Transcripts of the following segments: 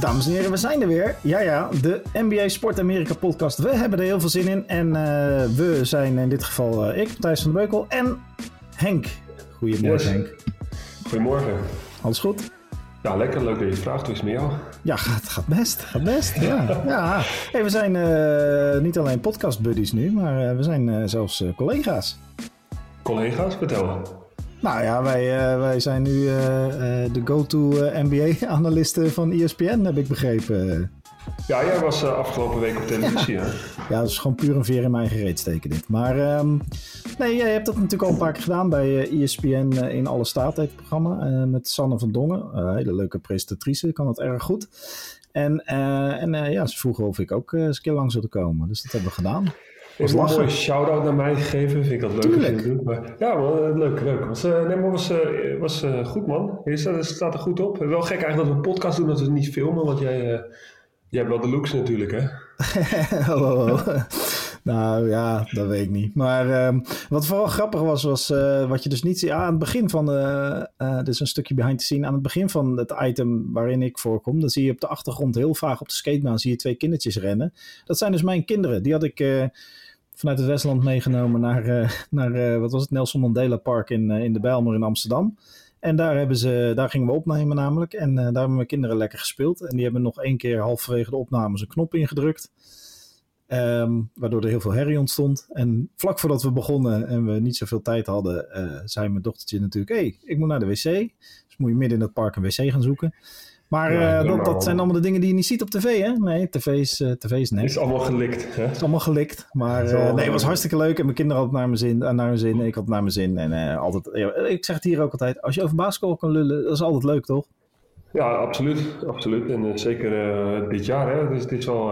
Dames en heren, we zijn er weer. Ja, ja, de NBA Sport Amerika podcast. We hebben er heel veel zin in. En uh, we zijn in dit geval uh, ik, Thijs van de Beukel en Henk. Goedemorgen, yes. Henk. Goedemorgen. Alles goed? Ja, lekker. Leuk dat je vraagt. Hoe is het met jou? Ja, het gaat best. Gaat best. ja. ja. Hey, we zijn uh, niet alleen podcast buddies nu, maar we zijn zelfs collega's. Collega's? Vertel. Nou ja, wij, uh, wij zijn nu uh, uh, de go-to NBA-analisten van ESPN, heb ik begrepen. Ja, jij was afgelopen week op televisie, ja. hè? Ja, dat is gewoon puur een veer in mijn gereed steken dit. Maar um, nee, jij hebt dat natuurlijk al een paar keer gedaan bij ESPN in Alle Staat, het programma. met Sanne van Dongen, hele leuke presentatrice, kan dat erg goed. En, en ja, ze vroegen of ik ook eens een keer lang zou komen. Dus dat hebben we gedaan. Was een mooie shout-out naar mij gegeven. Vind ik dat leuk Tuurlijk. als je dat doet. Maar, ja, man, leuk, leuk. Was, uh, nee, maar was, uh, was uh, goed, man. Je staat, staat, er goed op. Wel gek eigenlijk dat we een podcast doen, dat we niet filmen. Want jij, jij hebt wel de looks natuurlijk, hè? oh, oh, oh. Nou ja, dat weet ik niet. Maar um, wat vooral grappig was, was uh, wat je dus niet ziet. Ah, aan het begin van. Uh, dit is een stukje behind the scene. Aan het begin van het item waarin ik voorkom. Dan zie je op de achtergrond heel vaag op de skatebaan. Zie je twee kindertjes rennen. Dat zijn dus mijn kinderen. Die had ik vanuit het Westland meegenomen naar, naar wat was het? Nelson Mandela Park in, in de Bijlmer in Amsterdam. En daar, hebben ze, daar gingen we opnemen namelijk. En daar hebben mijn kinderen lekker gespeeld. En die hebben nog één keer halverwege de opname een knop ingedrukt. Um, waardoor er heel veel herrie ontstond. En vlak voordat we begonnen en we niet zoveel tijd hadden, zei mijn dochtertje natuurlijk: hey, ik moet naar de wc. Dus moet je midden in het park een wc gaan zoeken. Maar ja, uh, dat, dat zijn allemaal de dingen die je niet ziet op tv, hè? Nee, tv is, uh, tv is niks. Is allemaal gelikt, hè? Is allemaal gelikt. Maar uh, nee, het was hartstikke leuk. En mijn kinderen hadden naar mijn zin, naar hun zin. Ik had naar mijn zin. En altijd, ik zeg het hier ook altijd: als je over basketbal kan lullen, dat is altijd leuk, toch? Ja, absoluut. absoluut. En zeker dit jaar, hè? Dus het is wel.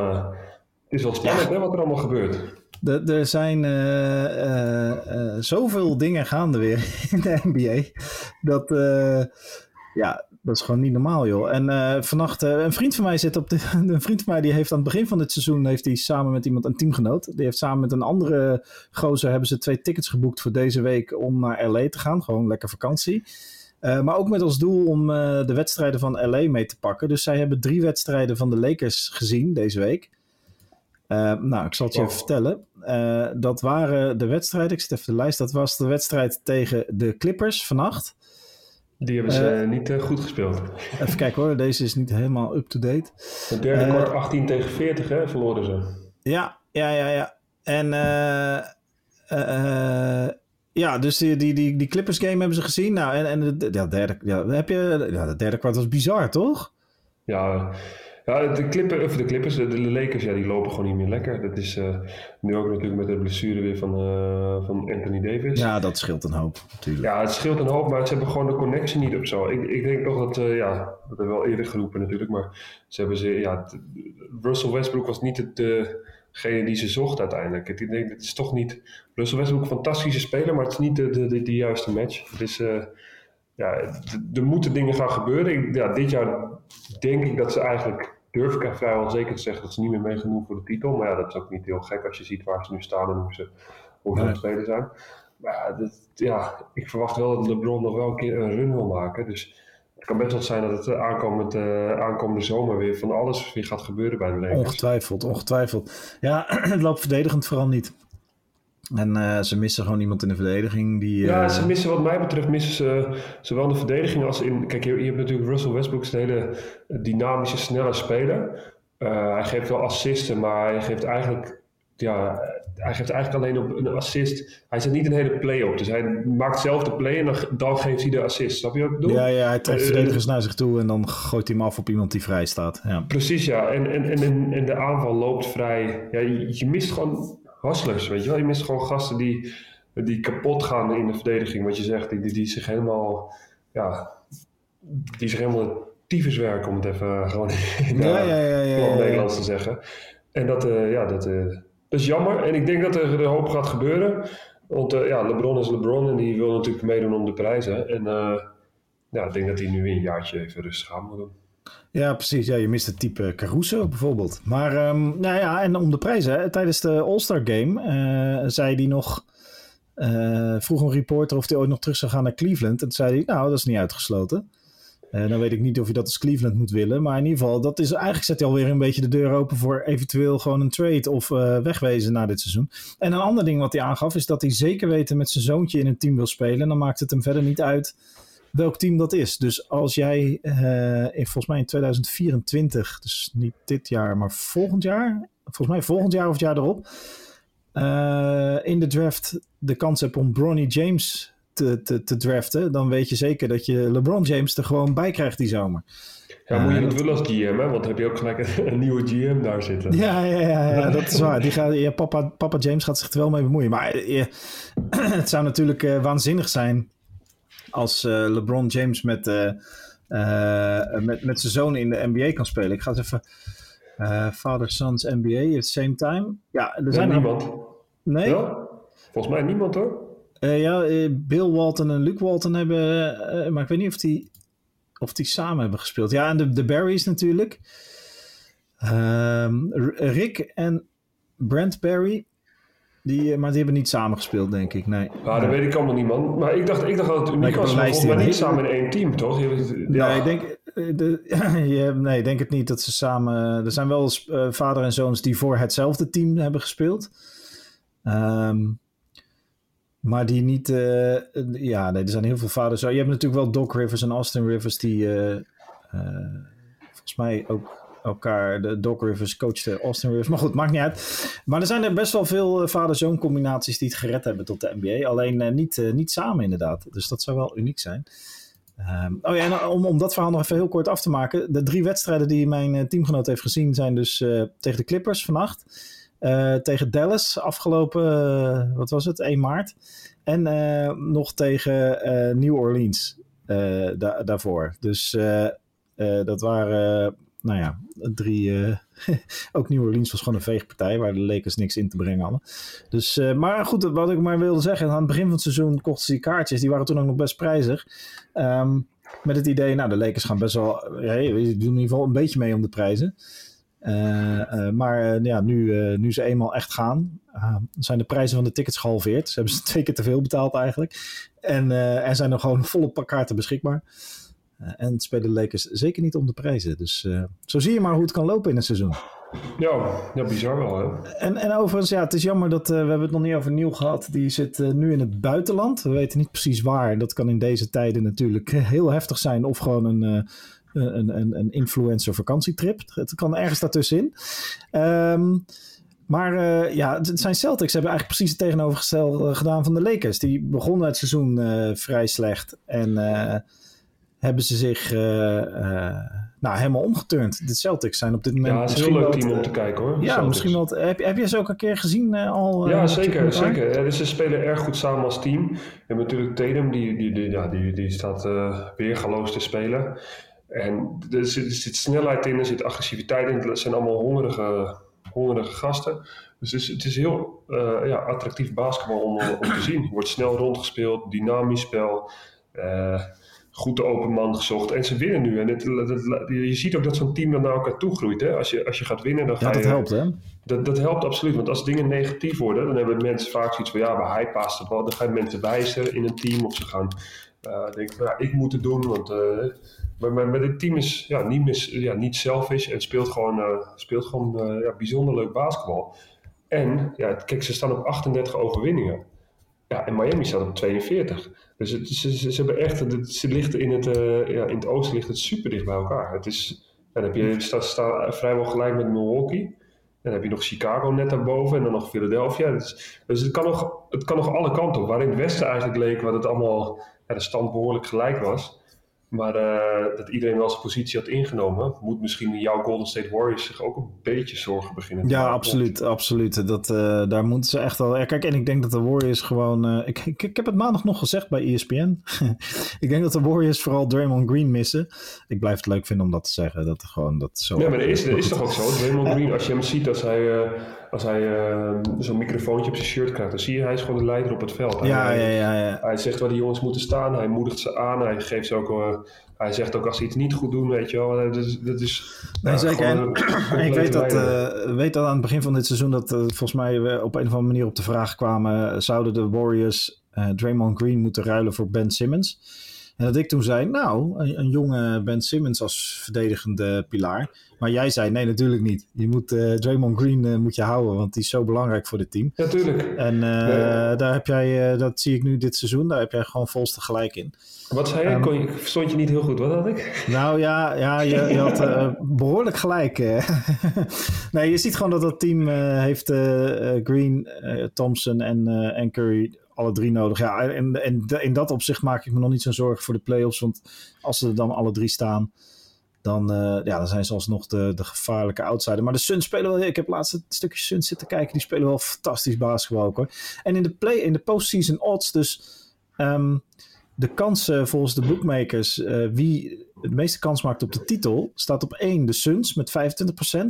Het is wel spannend, ja. hè, wat er allemaal gebeurt. De, er zijn zoveel dingen gaande weer in de NBA. Dat, ja, dat is gewoon niet normaal, joh. En vannacht, een vriend van mij zit op de, een vriend van mij die heeft aan het begin van dit seizoen heeft hij samen met iemand, een teamgenoot, die heeft samen met een andere gozer hebben ze twee tickets geboekt voor deze week om naar LA te gaan. Gewoon lekker vakantie. Uh, maar ook met als doel om de wedstrijden van LA mee te pakken. Dus zij hebben drie wedstrijden van de Lakers gezien deze week. Nou, ik zal het je even vertellen. Dat waren de wedstrijden. Ik zit even de lijst. Dat was de wedstrijd tegen de Clippers vannacht. Die hebben ze uh, niet goed gespeeld. Even kijken hoor, deze is niet helemaal up-to-date. De derde kwart 18 tegen 40, hè, verloren ze. Ja, ja, ja, ja. En ja, dus die, die, die, die Clippers game hebben ze gezien. Nou, en, en de, ja, derde, ja, heb je, ja, de derde kwart was bizar, toch? Ja, ja, de, Clippers, of de Clippers, de, de Lakers, ja, die lopen gewoon niet meer lekker. Dat is uh, nu ook natuurlijk met de blessure weer van, uh, van Anthony Davis. Ja, dat scheelt een hoop, natuurlijk. Ja, het scheelt een hoop, maar ze hebben gewoon de connectie niet of zo. Ik, ik denk toch dat, uh, ja, dat hebben we wel eerder geroepen natuurlijk, maar ze hebben ze, ja, Russell Westbrook was niet het, degene die ze zocht uiteindelijk. Ik denk, het is toch niet, Russell Westbrook een fantastische speler, maar het is niet de, de, de, de juiste match. Het is ja, er moeten dingen gaan gebeuren. Ik, ja, dit jaar denk ik dat ze eigenlijk, durf ik vrijwel zeker te zeggen, dat ze niet meer meegenomen voor de titel. Maar ja, dat is ook niet heel gek als je ziet waar ze nu staan en hoe ze, hoe ze tweede zijn. Maar ja, dat, ja, ik verwacht wel dat LeBron nog wel een keer een run wil maken. Dus het kan best wel zijn dat het aankomend, uh, aankomende zomer weer van alles weer gaat gebeuren bij de Lakers. Ongetwijfeld, ongetwijfeld. Ja, het loopt verdedigend vooral niet. En uh, ze missen gewoon iemand in de verdediging. Die, uh... Ja, ze missen wat mij betreft missen ze zowel de verdediging als in... Kijk, je, je hebt natuurlijk Russell Westbrook, een hele dynamische, snelle speler. Uh, hij geeft wel assisten, maar hij geeft eigenlijk... Ja, hij geeft eigenlijk alleen op een assist. Hij zet niet een hele play op. Dus hij maakt zelf de play en dan, dan geeft hij de assist. Snap je wat ik bedoel? Ja, ja hij trekt verdedigers naar zich toe en dan gooit hij hem af op iemand die vrij staat. Ja. Precies, ja. En, en, en, en de aanval loopt vrij. Ja, je, je mist gewoon hustlers, weet je wel. Je mist gewoon gasten die, die kapot gaan in de verdediging, wat je zegt. Die, die, die zich helemaal, ja, die zich helemaal tyfus werken, om het even gewoon in ja, ja, ja, ja, ja, Nederlands te zeggen. En dat, uh, ja, dat, uh, dat is jammer. En ik denk dat er een hoop gaat gebeuren. Want uh, ja, LeBron is LeBron en die wil natuurlijk meedoen om de prijzen. En ja, ik denk dat hij nu een jaartje even rustig aan moet doen. Ja, precies. Ja, je mist het type Caruso bijvoorbeeld. Maar um, nou ja, en om de prijzen. Tijdens de All-Star Game uh, zei hij nog... Uh, vroeg een reporter of hij ooit nog terug zou gaan naar Cleveland. En toen zei hij, nou, dat is niet uitgesloten. Uh, dan weet ik niet of je dat als Cleveland moet willen. Maar in ieder geval, dat is, eigenlijk zet hij alweer een beetje de deur open voor eventueel gewoon een trade of uh, wegwezen na dit seizoen. En een ander ding wat hij aangaf is dat hij zeker weten met zijn zoontje in een team wil spelen. Dan maakt het hem verder niet uit welk team dat is. Dus als jij uh, in, volgens mij in 2024, dus niet dit jaar, maar volgend jaar, volgens mij volgend jaar of het jaar erop, in de draft de kans hebt om Bronny James te, te, te, draften, dan weet je zeker dat je LeBron James er gewoon bij krijgt die zomer. Ja, moet je dat willen als GM, hè? want dan heb je ook gelijk een, nieuwe GM daar zitten. Ja, ja, ja, ja dat is waar. Die gaat, ja, papa, papa James gaat zich er wel mee bemoeien. Maar het zou natuurlijk uh, waanzinnig zijn als uh, LeBron James met, uh, met, met zijn zoon in de NBA kan spelen. Ik ga eens even... Father Sons NBA at the same time. Ja, er zijn niemand. Nee? Ja? Volgens mij niemand hoor. Ja, Bill Walton en Luke Walton hebben, maar ik weet niet of die, of die samen hebben gespeeld. Ja, en de, de Barrys natuurlijk. Um, Rick en Brent Barry, die, maar die hebben niet samen gespeeld, denk ik. Nee. Dat weet ik allemaal niet, man. Maar ik dacht, ik dacht dat het uniek was. Volgens mij niet samen in één team, toch? Je, ja. Nee, ik denk, de, je, nee, denk het niet dat ze samen... Er zijn wel vader en zoons die voor hetzelfde team hebben gespeeld. Um, maar die niet, uh, ja, nee, er zijn heel veel vaders. Je hebt natuurlijk wel Doc Rivers en Austin Rivers, die uh, uh, volgens mij ook elkaar, de Doc Rivers coachte Austin Rivers. Maar goed, maakt niet uit. Maar er zijn er best wel veel vader-zoon combinaties die het gered hebben tot de NBA. Alleen niet, niet samen inderdaad. Dus dat zou wel uniek zijn. Um, oh ja, en om, om dat verhaal nog even heel kort af te maken. De drie wedstrijden die mijn teamgenoot heeft gezien zijn dus tegen de Clippers vannacht. Tegen Dallas afgelopen, wat was het, 1 maart. En nog tegen New Orleans da daarvoor. Dus dat waren, nou ja, drie... ook New Orleans was gewoon een veegpartij waar de Lakers niks in te brengen hadden. Dus, maar goed, wat ik maar wilde zeggen, aan het begin van het seizoen kochten ze die kaartjes. Die waren toen ook nog best prijzig. Um, met het idee, nou, de Lakers gaan best wel, hey, doen in ieder geval een beetje mee om de prijzen. Uh, maar ja, nu, nu ze eenmaal echt gaan, zijn de prijzen van de tickets gehalveerd. Ze hebben ze twee keer te veel betaald eigenlijk. En er zijn er gewoon volle kaarten beschikbaar. En spelen de Lakers zeker niet om de prijzen. Dus zo zie je maar hoe het kan lopen in een seizoen. Ja, ja bizar wel hè. En, en overigens, ja, het is jammer dat we hebben het nog niet over Nieuw gehad. Die zit nu in het buitenland. We weten niet precies waar. Dat kan in deze tijden natuurlijk heel heftig zijn. Of gewoon een een, een, een influencer vakantietrip. Het kan ergens daartussenin. Um, maar ja, het zijn Celtics hebben eigenlijk precies het tegenovergestelde gedaan van de Lakers. Die begonnen het seizoen vrij slecht en hebben ze zich nou, helemaal omgeturnd. De Celtics zijn op dit moment. Ja, het is een heel leuk team om te kijken hoor. Ja, Celtics. misschien wel. Heb, heb je ze ook een keer gezien al? ja, zeker. zeker. Ja, dus ze spelen erg goed samen als team. We hebben natuurlijk Tatum, die, die, die, ja, die, die staat weergaloos te spelen. En er zit, er zit, snelheid in, er zit agressiviteit in. Het zijn allemaal hongerige, hongerige gasten. Dus het is, het is heel uh, ja, attractief basketbal om, om te zien. Er wordt snel rondgespeeld, dynamisch spel. Uh, goed de open man gezocht. En ze winnen nu. En het, het, het, je ziet ook dat zo'n team dan naar elkaar toe groeit. Hè? Als, je, als je gaat winnen, dan ga ja, dat je... helpt, hè? Dat, dat helpt absoluut. Want als dingen negatief worden, dan hebben mensen vaak zoiets van... Ja, maar hij past het wel. Dan gaan mensen wijzen in een team. Of ze gaan uh, denken van, ja, ik moet het doen. Want... Maar, maar, maar dit team is ja, niet, mis, ja, niet selfish en speelt gewoon, uh, speelt gewoon ja, bijzonder leuk basketbal. En ja, kijk, ze staan op 38 overwinningen. Ja, en Miami staat op 42. Dus het, ze, ze, hebben echt, het, ze ligt in het, uh, ja, in het oosten ligt het super dicht bij elkaar. Het is, dan heb je staat, staat vrijwel gelijk met Milwaukee. Dan heb je nog Chicago net daarboven en dan nog Philadelphia. Dus, het, kan nog, het kan nog alle kanten op. Waar in het westen eigenlijk leek, waar het allemaal ja, de stand behoorlijk gelijk was maar uh, dat iedereen wel zijn positie had ingenomen, moet misschien jouw Golden State Warriors zich ook een beetje zorgen beginnen Ja, absoluut, absoluut. Dat, uh, daar moeten ze echt. Ja, kijk, en ik denk dat de Warriors gewoon. Uh, ik, ik, ik heb het maandag nog gezegd bij ESPN. ik denk dat de Warriors vooral Draymond Green missen. Ik blijf het leuk vinden om dat te zeggen. Dat gewoon dat zo. Ja, maar dat is, dat is toch ook zo. Draymond Green, als je hem ziet als hij als hij uh, zo'n microfoontje op zijn shirt krijgt, dan zie je, hij is gewoon de leider op het veld. Hij, ja, ja, ja, ja, Hij zegt waar die jongens moeten staan, hij moedigt ze aan, hij geeft ze ook, uh, hij zegt ook als ze iets niet goed doen, weet je wel. Dat is, dat is nee, zeker. En, ik weet dat, uh, weet dat aan het begin van dit seizoen dat volgens mij we op een of andere manier op de vraag kwamen, zouden de Warriors Draymond Green moeten ruilen voor Ben Simmons? En dat ik toen zei, nou, een, een jonge Ben Simmons als verdedigende pilaar. Maar jij zei, nee, natuurlijk niet. Je moet uh, Draymond Green uh, moet je houden, want die is zo belangrijk voor het team. Natuurlijk. En uh, nee. daar heb jij, dat zie ik nu dit seizoen, daar heb jij gewoon volste gelijk in. Wat zei je? Um, Kon je verstond je niet heel goed. Wat had ik? Nou ja, ja je, je had behoorlijk gelijk. nee, je ziet gewoon dat dat team heeft Green, Thompson en, en Curry alle drie nodig. Ja, en, en in dat opzicht maak ik me nog niet zo'n zorgen voor de playoffs. Want als ze er dan alle drie staan, dan, uh, ja, dan zijn ze alsnog de, de gevaarlijke outsider. Maar de Suns spelen wel... Ik heb laatst een stukje Suns zitten kijken. Die spelen wel fantastisch basketbal ook hoor. En in de, play, in de postseason odds dus... Um, de kansen volgens de bookmakers... Uh, wie het meeste kans maakt op de titel... staat op 1 de Suns met 25%.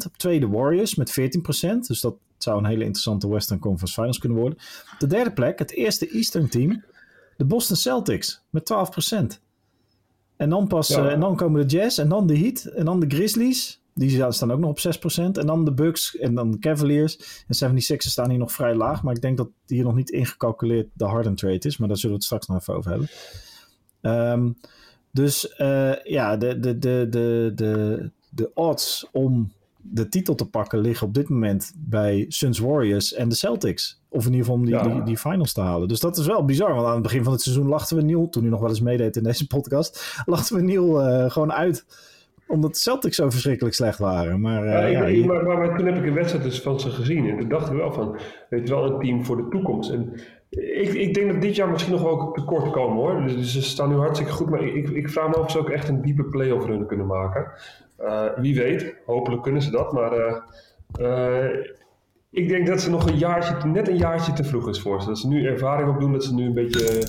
Op 2 de Warriors met 14%. Dus dat zou een hele interessante Western Conference Finals kunnen worden. Op de derde plek, het eerste Eastern team... de Boston Celtics met 12%. En dan pas, ja. uh, en dan komen de Jazz en dan de Heat en dan de Grizzlies. Die staan ook nog op 6%. En dan de Bucks en dan de Cavaliers. En 76ers staan hier nog vrij laag. Maar ik denk dat hier nog niet ingecalculeerd de Harden trade is. Maar daar zullen we het straks nog even over hebben. Um, dus uh, ja, de, de, de, de, de, de odds om de titel te pakken liggen op dit moment bij Suns Warriors en de Celtics. Of in ieder geval om die, ja. die, die, finals te halen. Dus dat is wel bizar. Want aan het begin van het seizoen lachten we Niel, toen hij nog wel eens meedeed in deze podcast, lachten we Niel uh, gewoon uit. Omdat de Celtics zo verschrikkelijk slecht waren. Maar, uh, ja, ja, ik, maar, maar, maar, toen heb ik een wedstrijd dus van ze gezien. En toen dacht ik wel van, weet je wel, een team voor de toekomst. En ik, ik denk dat dit jaar misschien nog wel tekort komen hoor. Dus ze staan nu hartstikke goed. Maar ik, ik vraag me af of ze ook echt een diepe play-off run kunnen maken. Uh, wie weet, hopelijk kunnen ze dat. Maar uh, ik denk dat ze nog een jaartje, net een jaartje te vroeg is voor ze. Dat ze nu ervaring opdoen, dat ze nu een beetje...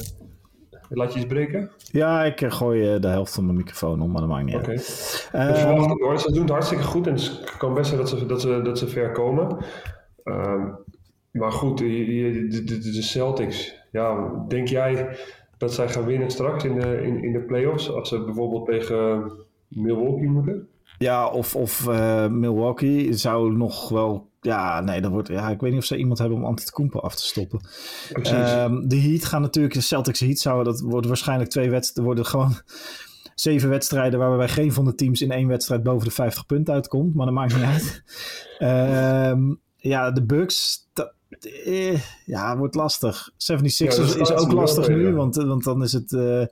Laat je iets breken? Ja, ik gooi de helft van mijn microfoon om, maar dat maakt niet okay. uit. Okay. Dus verwacht ik hoor. Ze doen het hartstikke goed en het kan best zijn dat ze, dat ze, dat ze ver komen. maar goed, de, de, de, de Celtics. Ja, denk jij dat zij gaan winnen straks in de, in, in de playoffs? Als ze bijvoorbeeld tegen Milwaukee moeten? Ja, of, of uh, Milwaukee zou nog wel. Ja, nee, dat wordt. Ja, ik weet niet of ze iemand hebben om Antetokounmpo af te stoppen. Um, de Heat gaan natuurlijk. De Celtics Heat zouden. Dat worden waarschijnlijk twee wedstrijden. worden gewoon zeven wedstrijden waarbij geen van de teams in één wedstrijd boven de 50 punten uitkomt. Maar dat maakt niet uit. Um, ja, de Bucks. Eh, ja, wordt lastig. 76 ja, is, is ook lastig nu, want, want dan is het. Uh,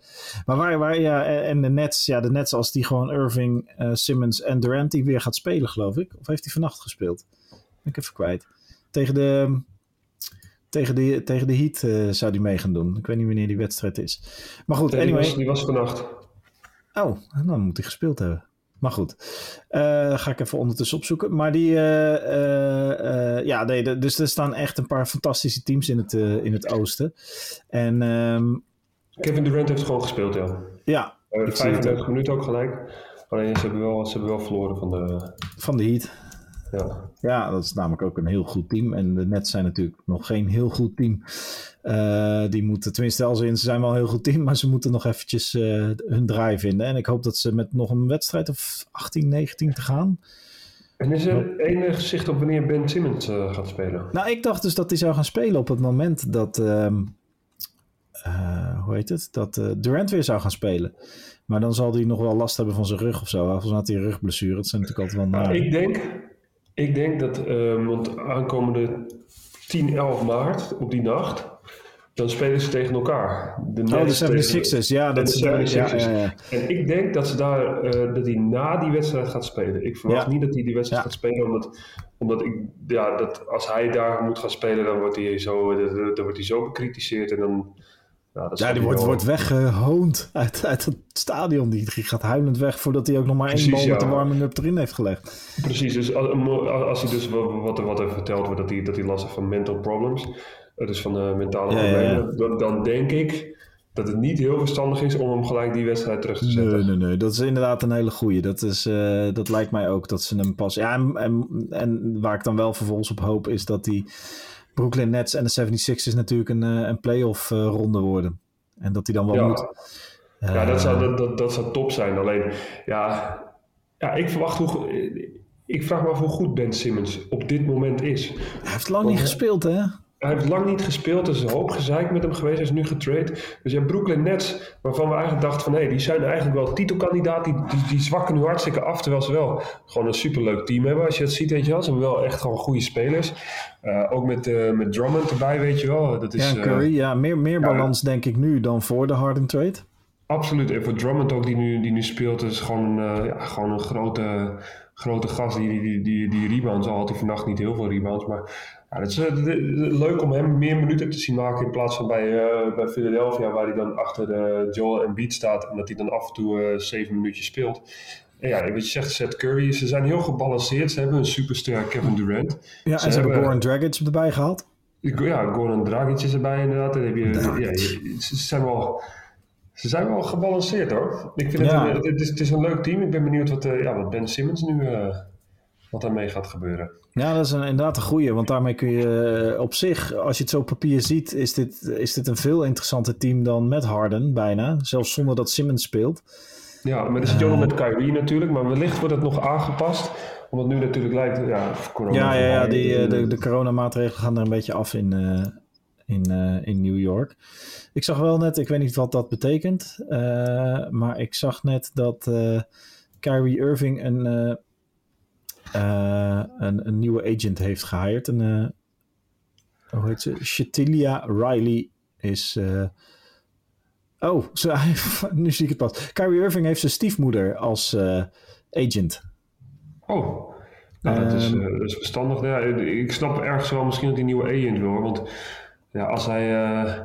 maar waar, waar, ja, en de Nets, ja, de Nets als die gewoon Irving, uh, Simmons en Durant die weer gaat spelen, geloof ik. Of heeft hij vannacht gespeeld? Ben ik even kwijt. Tegen de. Tegen de, tegen de Heat uh, zou die mee gaan doen. Ik weet niet wanneer die wedstrijd is. Maar goed, anyway. Die was, die was vannacht. Oh, dan moet hij gespeeld hebben. Maar goed, uh, ga ik even ondertussen opzoeken. Maar die, uh, uh, ja, nee, de, dus er staan echt een paar fantastische teams in het, in het oosten. En, um, Kevin Durant heeft gewoon gespeeld, ja. Ja. 35 minuten ook gelijk. Alleen ze hebben wel, ze hebben wel verloren van de... Van de Heat. Ja. ja, dat is namelijk ook een heel goed team. En de Nets zijn natuurlijk nog geen heel goed team. Uh, die moeten, tenminste, als in, ze zijn wel een heel goed team, maar ze moeten nog eventjes uh, hun draai vinden. En ik hoop dat ze met nog een wedstrijd of 18, 19 te gaan. En is er enig zicht op wanneer Ben Simmons uh, gaat spelen? Nou, ik dacht dus dat hij zou gaan spelen op het moment dat. Ehm, hoe heet het? Dat Durant weer zou gaan spelen. Maar dan zal hij nog wel last hebben van zijn rug of zo. Of had hij een rugblessure. Dat zijn natuurlijk altijd wel naar. ik denk, ik denk dat, uh, want aankomende 10, 11 maart op die nacht, dan spelen ze tegen elkaar. De oh, de 76ers, ja. Dat de 76ers. Ja, ja, ja. En ik denk dat, ze daar, uh, dat hij na die wedstrijd gaat spelen. Ik verwacht niet dat hij die wedstrijd gaat spelen, omdat, omdat ik, ja, dat als hij daar moet gaan spelen, dan wordt hij zo, dan wordt hij zo bekritiseerd en dan... Ja, ja die wordt, wordt weggehoond uit, uit het stadion. Die gaat huilend weg voordat hij ook nog maar Precies, één bal ja. met de warming-up erin heeft gelegd. Precies, dus als, als hij dus wat, wat er verteld wordt dat hij, dat hij last heeft van mental problems, dus van uh, mentale problemen, dan, dan denk ik dat het niet heel verstandig is om hem gelijk die wedstrijd terug te zetten. Nee, nee, nee. Dat is inderdaad een hele goeie. Dat, is, uh, dat lijkt mij ook dat ze hem pas... Ja, en, en, en waar ik dan wel vervolgens op hoop is dat hij... Brooklyn Nets en de 76ers natuurlijk een, een playoff uh, ronde worden. En dat hij dan wel ja. moet. Ja, dat zou, dat, dat, dat zou top zijn. Alleen, ja, ja ik verwacht hoe... Ik vraag me af hoe goed Ben Simmons op dit moment is. Hij heeft lang Want, niet gespeeld, hè? Hij heeft lang niet gespeeld. Er is een hoop gezeik met hem geweest. Hij is nu getrade. Dus ja, Brooklyn Nets, waarvan we eigenlijk dachten van... hé, hey, die zijn eigenlijk wel titelkandidaat. Die, die, die, zwakken nu hartstikke af. Terwijl ze wel gewoon een superleuk team hebben. Als je het ziet, weet je wel. Ze hebben wel echt gewoon goede spelers. Uh, ook met, uh, met Drummond erbij, weet je wel. Dat is, ja, Curry. Uh, ja, meer, meer balans denk ik nu dan voor de Harden trade. Absoluut. En voor Drummond ook, die nu, die nu speelt, is gewoon, ja, gewoon een grote, grote gast. Die, die, die, die rebounds al had hij vannacht niet heel veel rebounds. Maar ja, het is leuk om hem meer minuten te zien maken in plaats van bij, uh, bij Philadelphia, waar hij dan achter uh, Joel Embiid staat en dat hij dan af en toe uh, zeven minuutjes speelt. En ja, wat je zegt, Seth Curry, ze zijn heel gebalanceerd. Ze hebben een superster Kevin Durant. Ja, ze en ze hebben Goran Dragic erbij gehad. Ja, Goran Dragic is erbij inderdaad. Dan heb je, ja, ze, zijn wel, ze zijn wel gebalanceerd hoor. Ik vind ja. het, het, is, het is een leuk team. Ik ben benieuwd wat, ja, wat Ben Simmons nu wat daarmee gaat gebeuren. Ja, dat is een, inderdaad een goeie. Want daarmee kun je op zich, als je het zo op papier ziet, is dit, is dit een veel interessanter team dan met Harden bijna. Zelfs zonder dat Simmons speelt. Ja, maar er zit uh, ook nog met Kyrie natuurlijk. Maar wellicht wordt het nog aangepast. Omdat nu natuurlijk lijkt, ja, corona. Ja, ja, ja die, de, de coronamaatregelen gaan er een beetje af in, uh, in, uh, in New York. Ik zag wel net, ik weet niet wat dat betekent. maar ik zag net dat Kyrie Irving een een, een, nieuwe agent heeft gehired. Een, uh, hoe heet ze? Shatilia Riley is. Uh, oh, ze, nu zie ik het pas. Kyrie Irving heeft zijn stiefmoeder als agent. Oh, nou, dat, is, um, dat is verstandig. Ja, ik snap ergens wel misschien dat een nieuwe agent wil. Want ja, als hij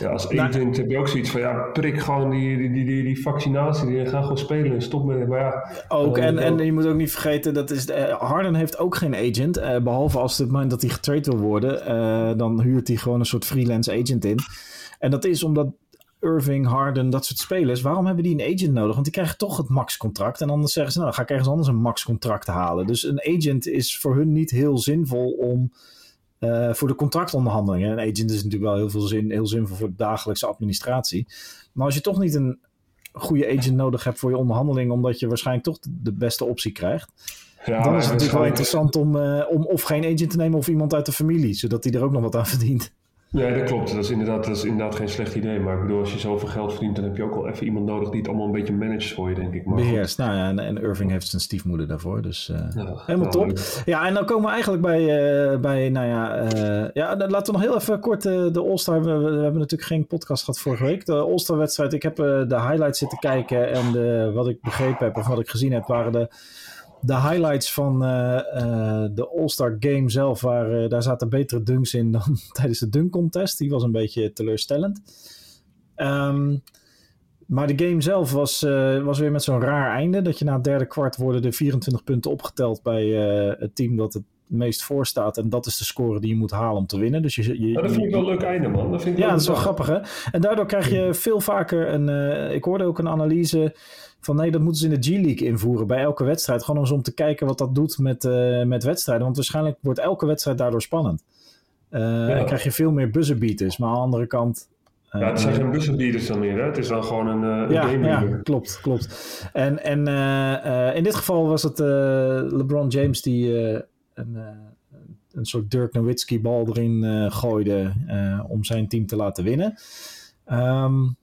ja, als agent nou, heb je ook zoiets van, ja, prik gewoon die, die, die, die, die vaccinatie, die gaan gewoon spelen en stop met het. Maar ja, ook, en, en je moet ook niet vergeten, dat is, uh, Harden heeft ook geen agent, uh, behalve als het moment dat hij getrade wil worden, dan huurt hij gewoon een soort freelance agent in. En dat is omdat Irving, Harden, dat soort spelers, waarom hebben die een agent nodig? Want die krijgen toch het max-contract. En anders zeggen ze, nou, dan ga ik ergens anders een max-contract halen. Dus een agent is voor hun niet heel zinvol om uh, voor de contractonderhandelingen. Een agent is natuurlijk wel heel veel zin, heel zinvol voor de dagelijkse administratie. Maar als je toch niet een goede agent nodig hebt voor je onderhandeling, omdat je waarschijnlijk toch de beste optie krijgt. Ja, dan is het natuurlijk wel interessant om, uh, om of geen agent te nemen of iemand uit de familie, zodat hij er ook nog wat aan verdient. Nee, dat klopt. Dat is, inderdaad, dat is inderdaad geen slecht idee. Maar ik bedoel, als je zoveel geld verdient, dan heb je ook wel even iemand nodig die het allemaal een beetje managt voor je, denk ik. Maar Beheerst. Nou ja, en, en, Irving heeft zijn stiefmoeder daarvoor. Dus uh, ja, helemaal top. Leuk. Ja, en dan komen we eigenlijk bij, uh, bij nou ja, uh, ja, dan laten we nog heel even kort de All-Star. We, we, hebben natuurlijk geen podcast gehad vorige week. De All-Star wedstrijd. Ik heb de highlights zitten kijken en de, wat ik begrepen heb of wat ik gezien heb, waren de de highlights van uh, uh, de All-Star Game zelf, waar, uh, daar zaten betere dunks in dan tijdens de dunk contest. Die was een beetje teleurstellend. Um, maar de game zelf was, was weer met zo'n raar einde. Dat je na het derde kwart worden er 24 punten opgeteld bij het team dat het meest voor staat. En dat is de score die je moet halen om te winnen. Dus je, je, dat vind ik wel een leuk einde, man. Dat vind ik ja, dat is wel grappig, hè? En daardoor krijg je veel vaker een... ik hoorde ook een analyse van nee, dat moeten ze in de G-League invoeren bij elke wedstrijd. Gewoon om te kijken wat dat doet met, uh, met wedstrijden. Want waarschijnlijk wordt elke wedstrijd daardoor spannend. Uh, ja. Krijg je veel meer buzzerbeaters. Maar aan de andere kant... Ja, het zijn geen buzzerbeaters dan meer. Hè? Het is dan gewoon een, een ja, Ja, klopt, klopt. En, en in dit geval was het LeBron James die een, een soort Dirk Nowitzki bal erin gooide om zijn team te laten winnen. Um,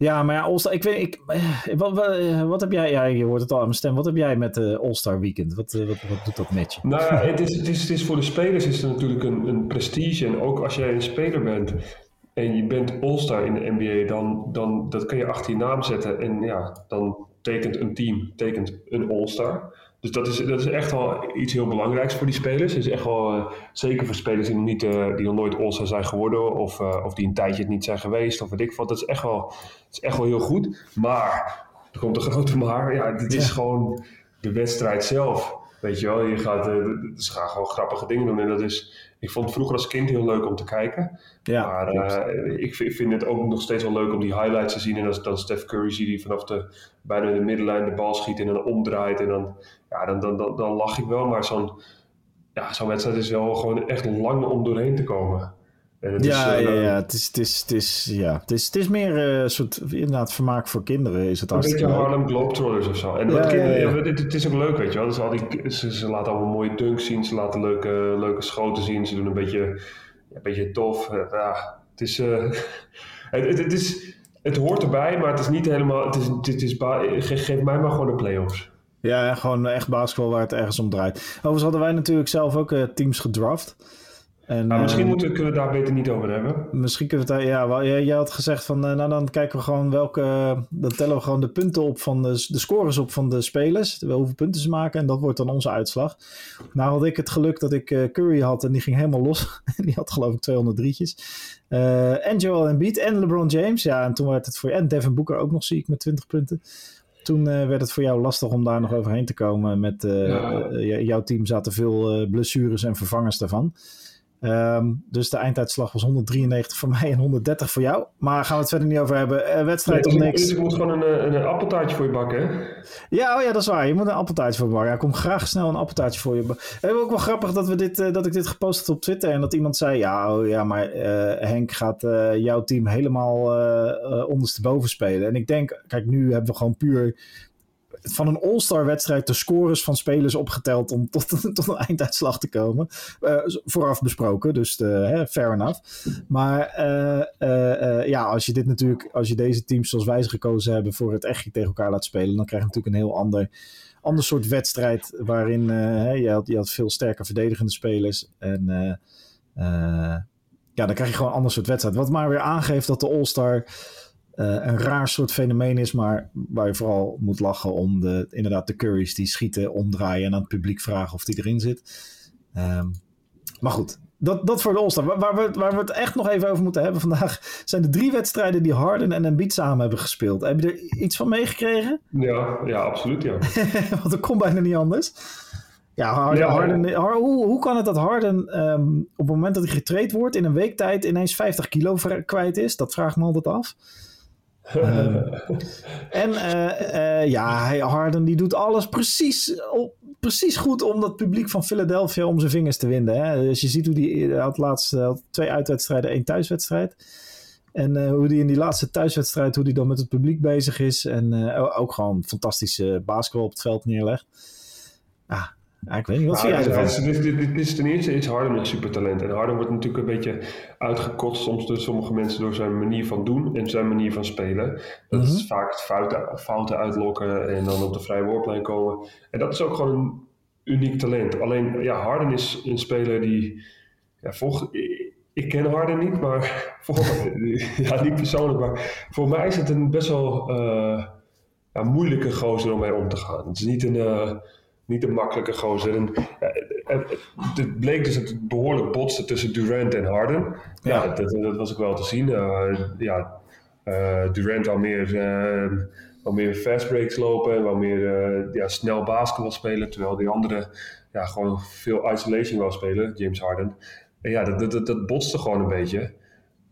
ja, maar ja, All-Star, ik weet, ik, eh, wat, wat, eh, wat, heb jij, ja, je hoort het al aan mijn stem, wat heb jij met de All-Star Weekend? Wat, eh, wat, wat, doet dat met je? Nou, het is, het, is, het is voor de spelers is het natuurlijk een, een prestige en ook als jij een speler bent en je bent All-Star in de NBA, dan, dan dat kun je achter je naam zetten en ja, dan tekent een team, tekent een All-Star. Dus dat is, dat is echt wel iets heel belangrijks voor die spelers. Het is echt wel, uh, zeker voor spelers die nog, niet, uh, die nog nooit All-Star zijn geworden. Of, uh, of die een tijdje het niet zijn geweest. Of weet ik wat. Dat is echt wel, dat is echt wel heel goed. Maar, er komt een grote maar. Ja, dit is ja. gewoon de wedstrijd zelf. Weet je wel, je gaat, ze gaan gewoon grappige dingen doen. En dat is, ik vond het vroeger als kind heel leuk om te kijken. Ja, maar uh, ik, ik, vind het ook nog steeds wel leuk om die highlights te zien. En als dan Steph Curry zie die vanaf de, bijna de middenlijn de bal schiet en dan omdraait. En dan, ja, dan, dan, dan, dan lach ik wel. Maar zo'n ja, zo'n wedstrijd is wel gewoon echt lang om doorheen te komen. Het ja, is, uh, ja, ja, het is, het is, het is, ja, het is, het is meer een uh, soort inderdaad vermaak voor kinderen. Is het een beetje Harlem Globetrotters of zo. En ja, kinderen, ja. Het, is ook leuk, weet je wel. Dus al die, ze, ze laten allemaal mooie dunks zien, ze laten leuke, leuke schoten zien. Ze doen een beetje een beetje tof. ja, het is... het, het, is het hoort erbij, maar het is niet helemaal. Het is, het is, geef, geef mij maar gewoon de play-offs. Ja, gewoon echt basketbal waar het ergens om draait. Overigens hadden wij natuurlijk zelf ook uh, teams gedraft. En, misschien uh, moeten, kunnen we daar beter niet over hebben. Misschien kunnen we het daar, ja, wel, jij, jij, had gezegd van, uh, nou dan kijken we gewoon welke, dan tellen we gewoon de punten op van de, de scores op van de spelers, hoeveel punten ze maken en dat wordt dan onze uitslag. Nou had ik het geluk dat ik Curry had en die ging helemaal los. die had geloof ik 200 drietjes. en Joel Embiid en LeBron James, ja en toen werd het voor, en Devin Booker ook nog zie ik met 20 punten. Toen uh, werd het voor jou lastig om daar nog overheen te komen. Met uh, ja. jouw team zaten veel blessures en vervangers daarvan. Um, dus de einduitslag was 193 voor mij en 130 voor jou. Maar gaan we het verder niet over hebben. Uh, wedstrijd nee, of niks. Je moet gewoon een, een, appeltaartje voor je bakken, hè? Ja, oh ja, dat is waar. Je moet een appeltaartje voor je bakken. Ja, kom graag snel een appeltaartje voor je bakken. Het is ook wel grappig dat, we dit, uh, dat ik dit gepost heb op Twitter. En dat iemand zei, ja, oh, ja maar uh, Henk gaat jouw team helemaal ondersteboven spelen. En ik denk, kijk, nu hebben we gewoon puur van een All-Star wedstrijd de scores van spelers opgeteld om tot, tot een einduitslag te komen. Uh, vooraf besproken, dus de, hè, fair enough. Maar uh, ja, als je dit natuurlijk, als je deze teams zoals wij ze gekozen hebben voor het echt tegen elkaar laat spelen, dan krijg je natuurlijk een heel ander, ander soort wedstrijd waarin je, had, je had veel sterker verdedigende spelers. En ja, dan krijg je gewoon een ander soort wedstrijd. Wat maar weer aangeeft dat de All-Star een raar soort fenomeen is, maar waar je vooral moet lachen om de, inderdaad de Curry's die schieten, omdraaien en aan het publiek vragen of die erin zit. Um, maar goed, dat, dat voor de All-Star. Waar, waar, we, waar we het echt nog even over moeten hebben vandaag, zijn de drie wedstrijden die Harden en Embiid samen hebben gespeeld. Heb je er iets van meegekregen? Ja, ja, absoluut ja. Want dat komt bijna niet anders. Ja, Harden, Harden hoe, hoe kan het dat Harden um, op het moment dat hij getraind wordt in een week tijd ineens 50 kilo kwijt is? Dat vraagt me altijd af. Ehm, en uh, uh, ja, Harden die doet alles precies, precies goed om dat publiek van Philadelphia om zijn vingers te winden. Hè? Dus je ziet hoe die had laatst twee uitwedstrijden, één thuiswedstrijd. En hoe die in die laatste thuiswedstrijd, hoe die dan met het publiek bezig is. En ook gewoon fantastische basketbal op het veld neerlegt. Ja, ja, ik weet niet, wat nou, vind jij ervan? Dit, dit, dit, is ten eerste is Harden een supertalent. En Harden wordt natuurlijk een beetje uitgekotst soms door sommige mensen door zijn manier van doen en zijn manier van spelen. Dat is mhm. vaak fouten, fouten uitlokken en dan op de vrije worplijn komen. En dat is ook gewoon een uniek talent. Alleen, ja, Harden is een speler die, ja, volg, ik ken Harden niet, maar voor, ja, niet persoonlijk, maar voor mij is het een best wel uh, ja, moeilijke gozer om mee om te gaan. Het is niet een... Uh, niet een makkelijke gozer. En, het bleek dus dat het behoorlijk botste tussen Durant en Harden. Ja, dat, dat, was ook wel te zien. Uh, ja, uh, Durant al meer, uh, al meer fast breaks lopen en wel meer ja, snel basketbal spelen. Terwijl die andere ja, gewoon veel isolation wil spelen, James Harden. En ja, dat, dat, dat botste gewoon een beetje.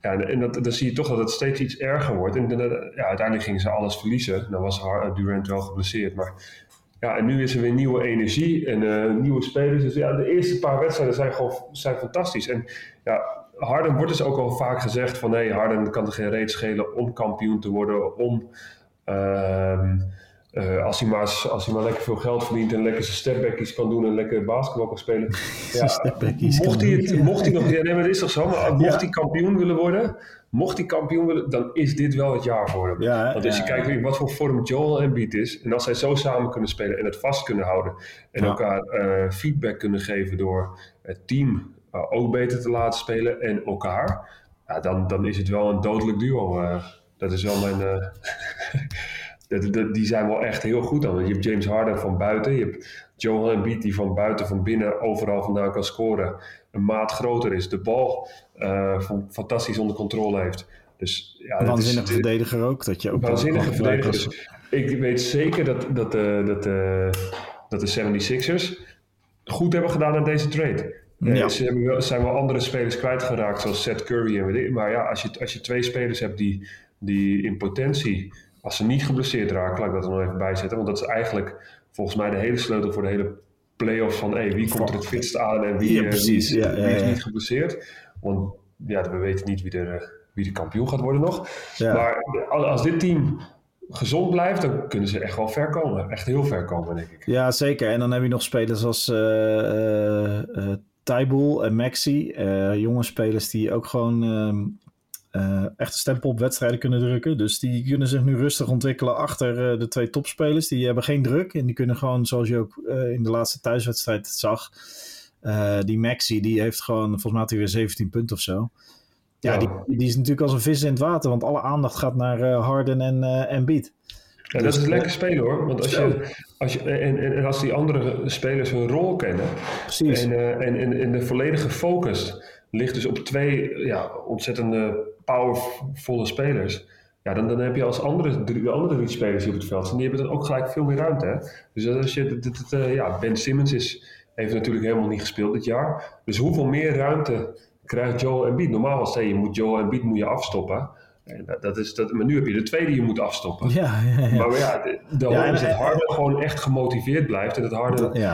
Ja, en dat, dan zie je toch dat het steeds iets erger wordt. En ja, uiteindelijk gingen ze alles verliezen. Dan was Durant wel geblesseerd. Maar ja, en nu is er weer nieuwe energie en uh, nieuwe spelers. Dus ja, de eerste paar wedstrijden zijn gewoon zijn fantastisch. En ja, Harden wordt dus ook al vaak gezegd van... nee, Harden kan er geen reet schelen om kampioen te worden, om... Uh, uh, als, hij maar, als hij maar lekker veel geld verdient en lekker zijn stepbackies kan doen en lekker basketbal kan spelen. Ja, mocht, hij het, mocht hij nog, ja, nee, maar dat is toch zo, maar mocht hij kampioen willen worden, mocht hij kampioen willen, dan is dit wel het jaar voor hem. Ja, Want als je kijkt wat voor vorm Joel en Beat is, en als zij zo samen kunnen spelen en het vast kunnen houden en elkaar uh, feedback kunnen geven door het team uh, ook beter te laten spelen en elkaar, ja, dan, dan is het wel een dodelijk duo. dat is wel mijn. dat, die zijn wel echt heel goed dan. Je hebt James Harden van buiten, je hebt Joel Embiid die van buiten, van binnen overal vandaan kan scoren. Een maat groter is, de bal uh, fantastisch onder controle heeft. Dus, ja, waanzinnige verdediger ook. Dat je ook waanzinnige verdediger. Dus ik weet zeker dat, dat, uh, dat, uh, dat de 76ers goed hebben gedaan aan deze trade. Ja. Ze hebben wel, zijn wel andere spelers kwijtgeraakt, zoals Seth Curry. En, maar ja, als je, als je twee spelers hebt die, die in potentie als ze niet geblesseerd raken, laat ik dat er nog even bij zetten. Want dat is eigenlijk volgens mij de hele sleutel voor de hele play-off van hey, wie komt er het fitst aan en wie, ja, precies. wie, is niet geblesseerd. Want ja, we weten niet wie, er, eh, wie de kampioen gaat worden nog. Maar als dit team gezond blijft, dan kunnen ze echt wel ver komen. Echt heel ver komen, denk ik. Ja, zeker. En dan heb je nog spelers als uh, uh, Tybull en Maxi, jonge spelers die ook gewoon ehm, uh, echt een stempel op wedstrijden kunnen drukken. Dus die kunnen zich nu rustig ontwikkelen achter uh, de twee topspelers. Die hebben geen druk en die kunnen gewoon, zoals je ook uh, in de laatste thuiswedstrijd zag, die Maxi, die heeft gewoon, volgens mij had hij weer 17 punten of zo. Ja, ja. Die, die, is natuurlijk als een vis in het water, want alle aandacht gaat naar Harden en, en Beat. Ja, dat is lekker spelen hoor. Want als je, als je, en, en, als die andere spelers hun rol kennen Precies. En, en, en, en de volledige focus ligt dus op twee ja, ontzettende powervolle spelers. Ja, dan, dan heb je als andere, de andere drie spelers die op het veld staan, die hebben dan ook gelijk veel meer ruimte. Hè? Dus als je, uh, ja, Ben Simmons is, heeft natuurlijk helemaal niet gespeeld dit jaar. Dus hoeveel meer ruimte krijgt Joel Embiid? Normaal was je moet Joel Embiid moet je afstoppen. Dat is, dat, maar nu heb je de tweede die je moet afstoppen. Ja, ja, ja. Maar ja, de, de is dat Harden gewoon echt gemotiveerd blijft. En dat Harden uh,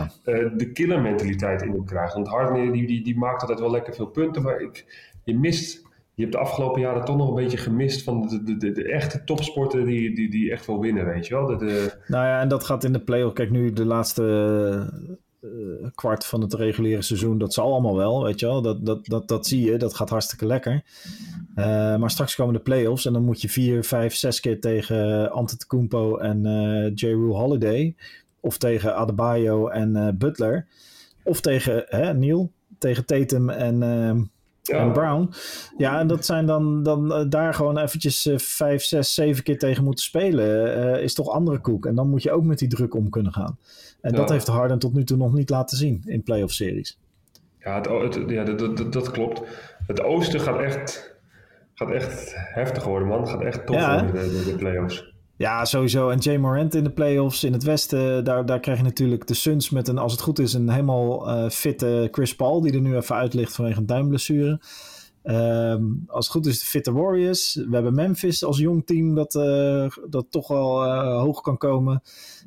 de killer mentaliteit in hem krijgt. Want Harden die, die, die maakt altijd wel lekker veel punten. Maar ik, je mist je hebt de afgelopen jaren toch nog een beetje gemist van de, de, de, de echte topsporten die, die, die echt wel winnen, weet je wel. De. Nou ja, en dat gaat in de play-off. Kijk, nu de laatste uh, kwart van het reguliere seizoen, dat zal allemaal wel, weet je wel. Dat, dat, dat, dat zie je, dat gaat hartstikke lekker. Uh, maar straks komen de play-offs en dan moet je vier, vijf, zes keer tegen Antetokounmpo en uh, J. Rue Holiday. Of tegen Adebayo en Butler. Of tegen hè, Neil, tegen Tatum en ehm, en Brown. Ja, en dat zijn dan, dan uh, daar gewoon eventjes uh, vijf, zes, zeven keer tegen moeten spelen. Uh, is toch andere koek. En dan moet je ook met die druk om kunnen gaan. En ja. dat heeft Harden tot nu toe nog niet laten zien in playoff series. Ja, het, het, ja dat, dat, dat, klopt. Het oosten gaat echt, gaat echt heftig worden, man. Het gaat echt tof ja, worden, de, de playoffs. Ja, sowieso. En Jay Morant in de playoffs in het westen. Daar, daar krijg je natuurlijk de Suns met een, als het goed is, een helemaal uh, fitte Chris Paul. Die er nu even uit ligt vanwege een duimblessure. Um, als het goed is de fitte Warriors. We hebben Memphis als jong team dat, uh, dat toch wel uh, hoog kan komen.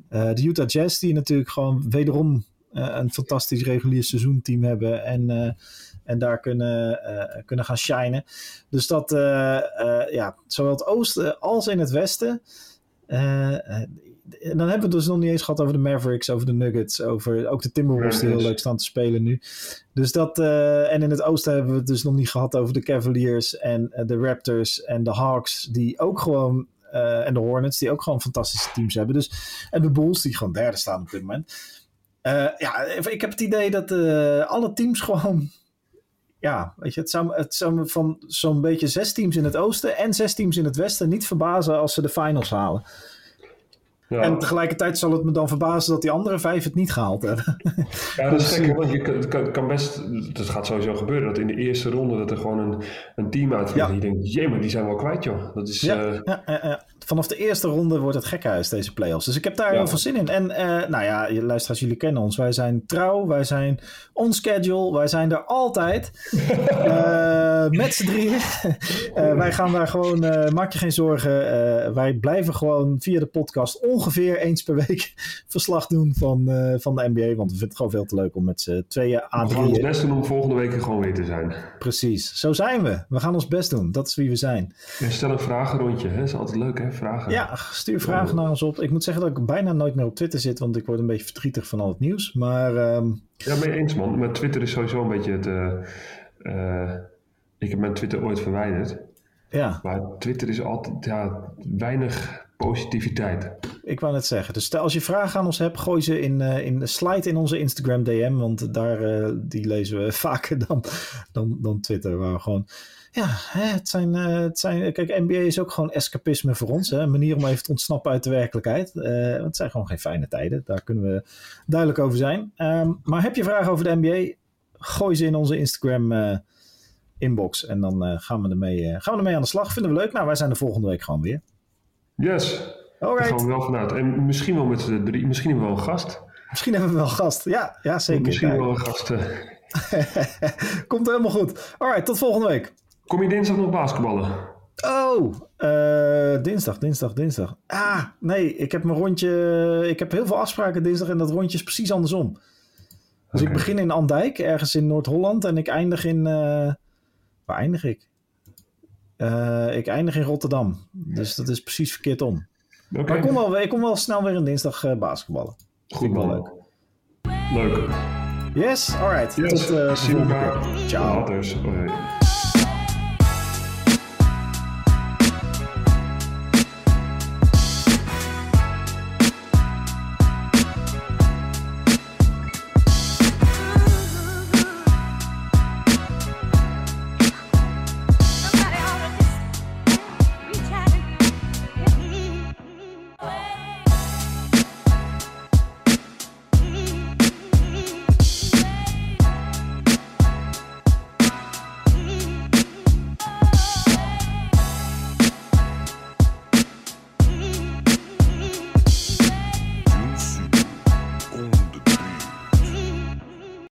de Utah Jazz die natuurlijk gewoon wederom een fantastisch regulier seizoenteam hebben. En, en daar kunnen, kunnen gaan shinen. Dus dat, ja, zowel het oosten als in het westen dan hebben we het dus nog niet eens gehad over de Mavericks, over de Nuggets, over ook de Timberwolves die heel leuk staan te spelen nu. Dus dat, uh, en in het oosten hebben we het dus nog niet gehad over de Cavaliers en uh, de Raptors en de Hawks, die ook gewoon, uh, en de Hornets, die ook gewoon fantastische teams hebben. Dus, en de Bulls, die gewoon derde staan op dit moment. ja, ik heb het idee dat alle teams gewoon ja, weet je, het zou, het zou me van zo'n beetje zes teams in het oosten en zes teams in het westen niet verbazen als ze de finals halen. Ja. En tegelijkertijd zal het me dan verbazen dat die andere vijf het niet gehaald hebben. Ja, dat is gek, want je kan, kan best, dat gaat sowieso gebeuren, dat in de eerste ronde dat er gewoon een, een team uitvliegt. Ja. Je denkt, jee, maar die zijn wel kwijt, joh. Dat is, ja, uh... ja, ja, vanaf de eerste ronde wordt het gekhuis, deze playoffs. Dus ik heb daar heel veel zin in. En uh, nou ja, luisteraars, jullie kennen ons. Wij zijn trouw, wij zijn on schedule, wij zijn er altijd. uh, met z'n drieën. wij gaan daar gewoon, maak je geen zorgen. wij blijven gewoon via de podcast ongeveer eens per week verslag doen van, van de NBA. Want we vinden het gewoon veel te leuk om met z'n tweeën aan te We gaan ons best doen om volgende week gewoon weer te zijn. Precies, zo zijn we. We gaan ons best doen. Dat is wie we zijn. Stel een vragenrondje, hè? dat is altijd leuk hè? vragen. Ja, stuur vragen naar ons op. Ik moet zeggen dat ik bijna nooit meer op Twitter zit, want ik word een beetje verdrietig van al het nieuws. Maar, um... Ja, ben je eens man. Maar Twitter is sowieso een beetje het... Uh, uh, ik heb mijn Twitter ooit verwijderd. Ja. Maar Twitter is altijd ja, weinig positiviteit. Ik wou net zeggen. Dus als je vragen aan ons hebt, gooi ze in, uh, in slide in onze Instagram DM. Want daar uh, die lezen we vaker dan, dan, dan Twitter. Waar we gewoon ja, het zijn, uh, het zijn. Kijk, NBA is ook gewoon escapisme voor ons. Hè? Een manier om even te ontsnappen uit de werkelijkheid. Uh, het zijn gewoon geen fijne tijden. Daar kunnen we duidelijk over zijn. Um, maar heb je vragen over de NBA? Gooi ze in onze Instagram inbox. En dan gaan, we ermee, gaan we ermee aan de slag. Vinden we leuk. Nou, wij zijn de volgende week gewoon weer. Yes. Alright. Daar gaan we wel vanuit. En misschien wel met z'n drie. Misschien hebben we wel een gast. Misschien hebben we wel een gast. Ja, ja zeker. Misschien wel een gast. Komt helemaal goed. Alright, tot volgende week. Kom je dinsdag nog basketballen? Oh, uh, dinsdag, dinsdag, dinsdag. Ah, nee, ik heb mijn rondje. Ik heb heel veel afspraken dinsdag en dat rondje is precies andersom. Dus ik begin in Andijk, ergens in Noord-Holland, en ik eindig in. Uh, waar eindig ik? Uh, ik eindig in Rotterdam. Dus dat is precies verkeerd om. Okay. Maar ik kom, wel, ik kom wel snel weer een dinsdag basketballen. Goed, wel leuk. Leuk. Yes, alright. Yes, Tot uh, zien we volgende keer. Ciao.